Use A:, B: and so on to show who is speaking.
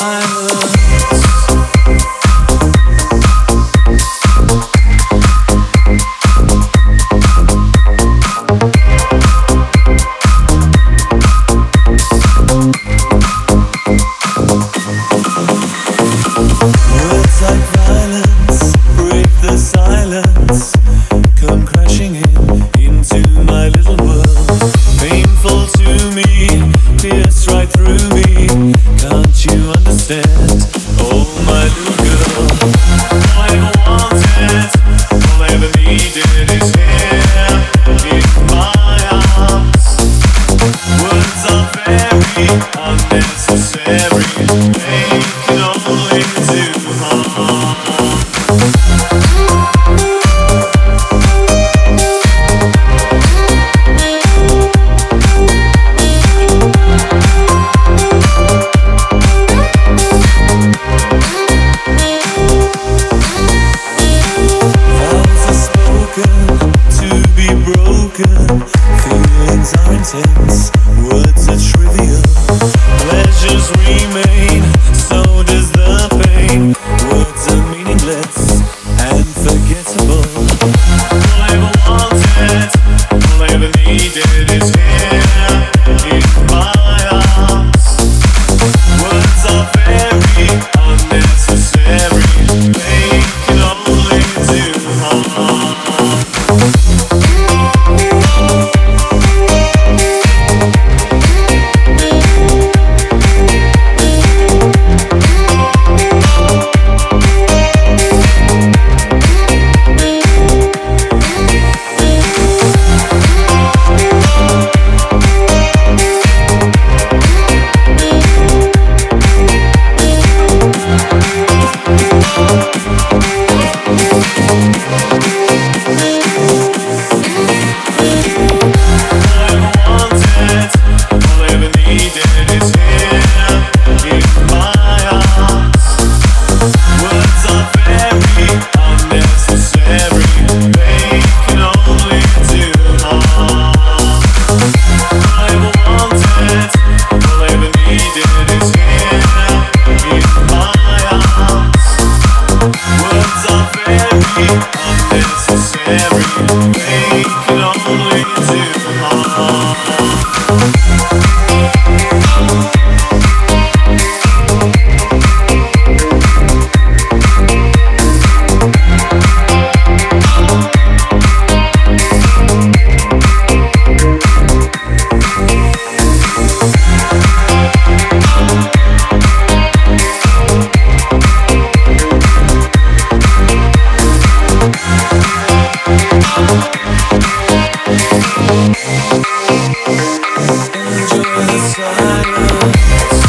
A: Are did is here. desire